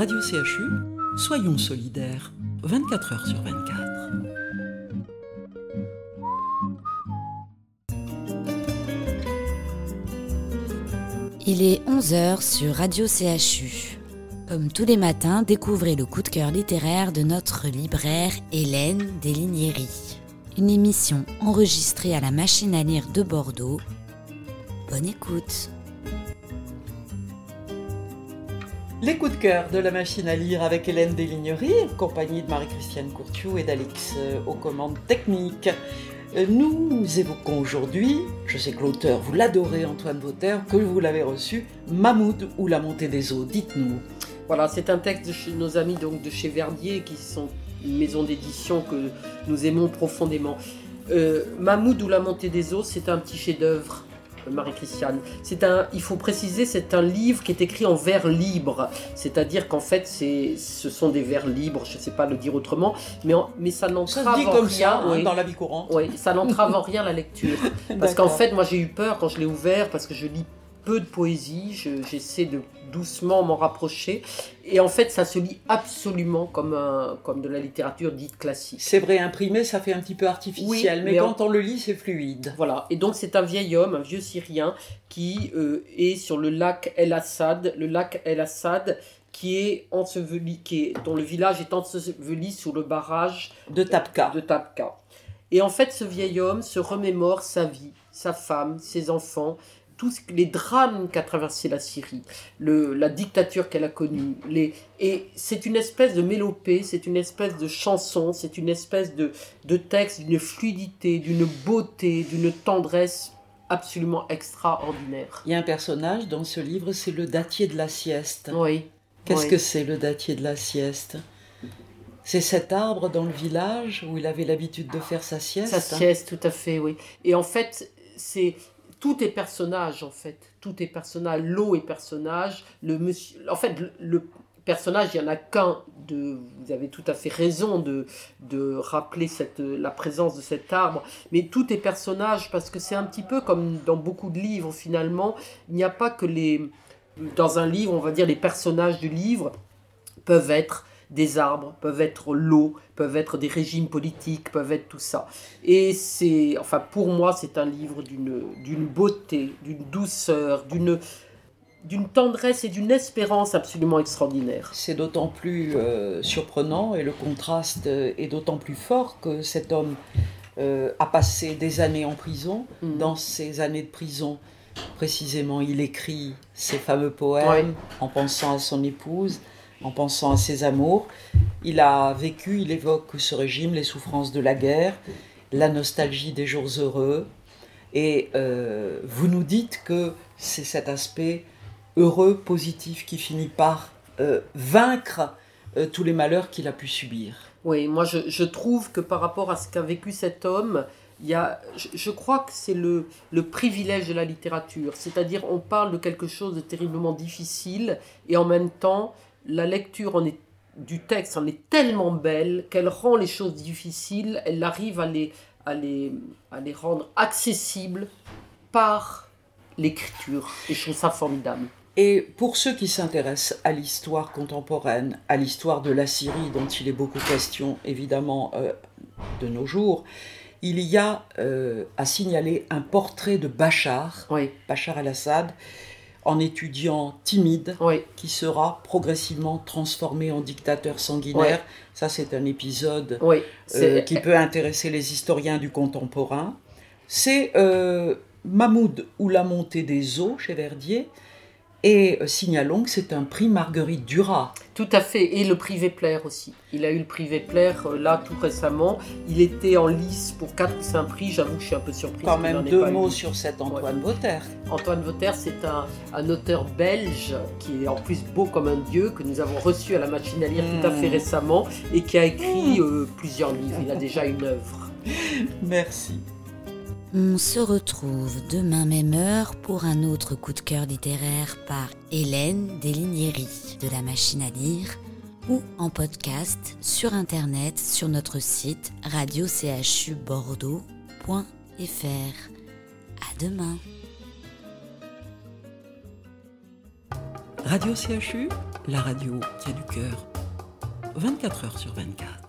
Radio CHU, soyons solidaires, 24 heures sur 24. Il est 11h sur Radio CHU. Comme tous les matins, découvrez le coup de cœur littéraire de notre libraire Hélène Deslignéry. Une émission enregistrée à la machine à lire de Bordeaux. Bonne écoute. Les coups de cœur de la machine à lire avec Hélène Deslignery, compagnie de Marie-Christiane Courtiou et d'Alix euh, aux commandes techniques. Euh, Nous évoquons aujourd'hui, je sais que l'auteur, vous l'adorez Antoine Vauter, que vous l'avez reçu, Mahmoud ou la montée des eaux. Dites-nous. Voilà, c'est un texte de nos amis donc de chez Verdier, qui sont une maison d'édition que nous aimons profondément. Euh, ou la montée des eaux, c'est un petit chef-d'œuvre. Marie-Christiane. C'est un, il faut préciser, c'est un livre qui est écrit en vers libre, c'est-à-dire qu'en fait, c'est, ce sont des vers libres, je ne sais pas le dire autrement, mais, en- mais ça n'entrave en comme rien. ça hein, oui. dans la vie courante. Oui, ça n'entrave en rien la lecture. Parce qu'en fait, moi j'ai eu peur quand je l'ai ouvert, parce que je lis peu de poésie, je- j'essaie de doucement m'en rapprocher. Et en fait, ça se lit absolument comme, un, comme de la littérature dite classique. C'est vrai, imprimé, ça fait un petit peu artificiel, Oui, mais, mais quand on le lit, c'est fluide. Voilà, et donc c'est un vieil homme, un vieux Syrien, qui euh, est sur le lac El Assad, le lac El Assad qui est enseveli, qui est, dont le village est enseveli sous le barrage De Tapka. de Tapka. Et en fait, ce vieil homme se remémore sa vie, sa femme, ses enfants, tous les drames qu'a traversé la Syrie, le, la dictature qu'elle a connue. Les, et c'est une espèce de mélopée, c'est une espèce de chanson, c'est une espèce de, de texte d'une fluidité, d'une beauté, d'une tendresse absolument extraordinaire. Il y a un personnage dans ce livre, c'est le datier de la sieste. Oui. Qu'est-ce oui. que c'est le datier de la sieste? C'est cet arbre dans le village où il avait l'habitude de faire sa sieste? Sa sieste, tout à fait, oui. Et en fait, c'est tout est personnage, en fait. Tout est personnage. L'eau est personnage. Le monsieur, en fait, le, personnage, il y en a qu'un. De, vous avez tout à fait raison de, rappeler la présence de cet arbre. Mais tout est personnage parce que c'est un petit peu comme dans beaucoup de livres, finalement. Il n'y a pas que les. Dans un livre, on va dire les personnages du livre peuvent être des arbres, peuvent être l'eau, peuvent être des régimes politiques, peuvent être tout ça. Et c'est, enfin pour moi, c'est un livre d'une beauté, d'une douceur, d'une d'une tendresse et d'une espérance absolument extraordinaire. C'est d'autant plus euh, surprenant et le contraste euh, est d'autant plus fort que cet homme euh, a passé des années en prison. Mhm. Dans ces années de prison, précisément, il écrit ses fameux poèmes en pensant à son épouse, en pensant à ses amours. Il a vécu, il évoque ce régime, les souffrances de la guerre, la nostalgie des jours heureux. Et euh, vous nous dites que c'est cet aspect heureux, positif, qui finit par euh, vaincre euh, tous les malheurs qu'il a pu subir. Oui, moi je, trouve que par rapport à ce qu'a vécu cet homme, il y a, je, je crois que c'est le, le privilège de la littérature. C'est-à-dire, on parle de quelque chose de terriblement difficile et en même temps, la lecture en est, du texte en est tellement belle qu'elle rend les choses difficiles, elle arrive à les, à les, à les rendre accessibles par l'écriture. Et je trouve ça formidable. Et pour ceux qui s'intéressent à l'histoire contemporaine, à l'histoire de la Syrie, dont il est beaucoup question évidemment euh, de nos jours, il y a euh, à signaler un portrait de Bachar, Oui, Bachar el-Assad, en étudiant timide, oui, qui sera progressivement transformé en dictateur sanguinaire. Ça, c'est un épisode oui. euh, qui peut intéresser les historiens du contemporain. C'est euh, Mahmoud ou la montée des eaux chez Verdier. Et euh, signalons que c'est un prix Marguerite Duras. Tout à fait, et le prix Vepler aussi. Il a eu le prix Vepler euh, là tout récemment. Il était en lice pour 4 ou 5 prix, j'avoue que je suis un peu surprise. Quand même deux mots eu. sur cet Antoine Vautère. Antoine Vautère, c'est un, un auteur belge qui est en plus beau comme un dieu, que nous avons reçu à la machine à lire tout à fait Mm. récemment et qui a écrit euh, plusieurs livres. Il a déjà une œuvre. Merci. On se retrouve demain même heure pour un autre coup de cœur littéraire par Hélène Deslignéry de la machine à lire ou en podcast sur internet sur notre site radiochubordeaux.fr. À demain. Radio CHU la radio qui a du cœur, 24 heures sur 24.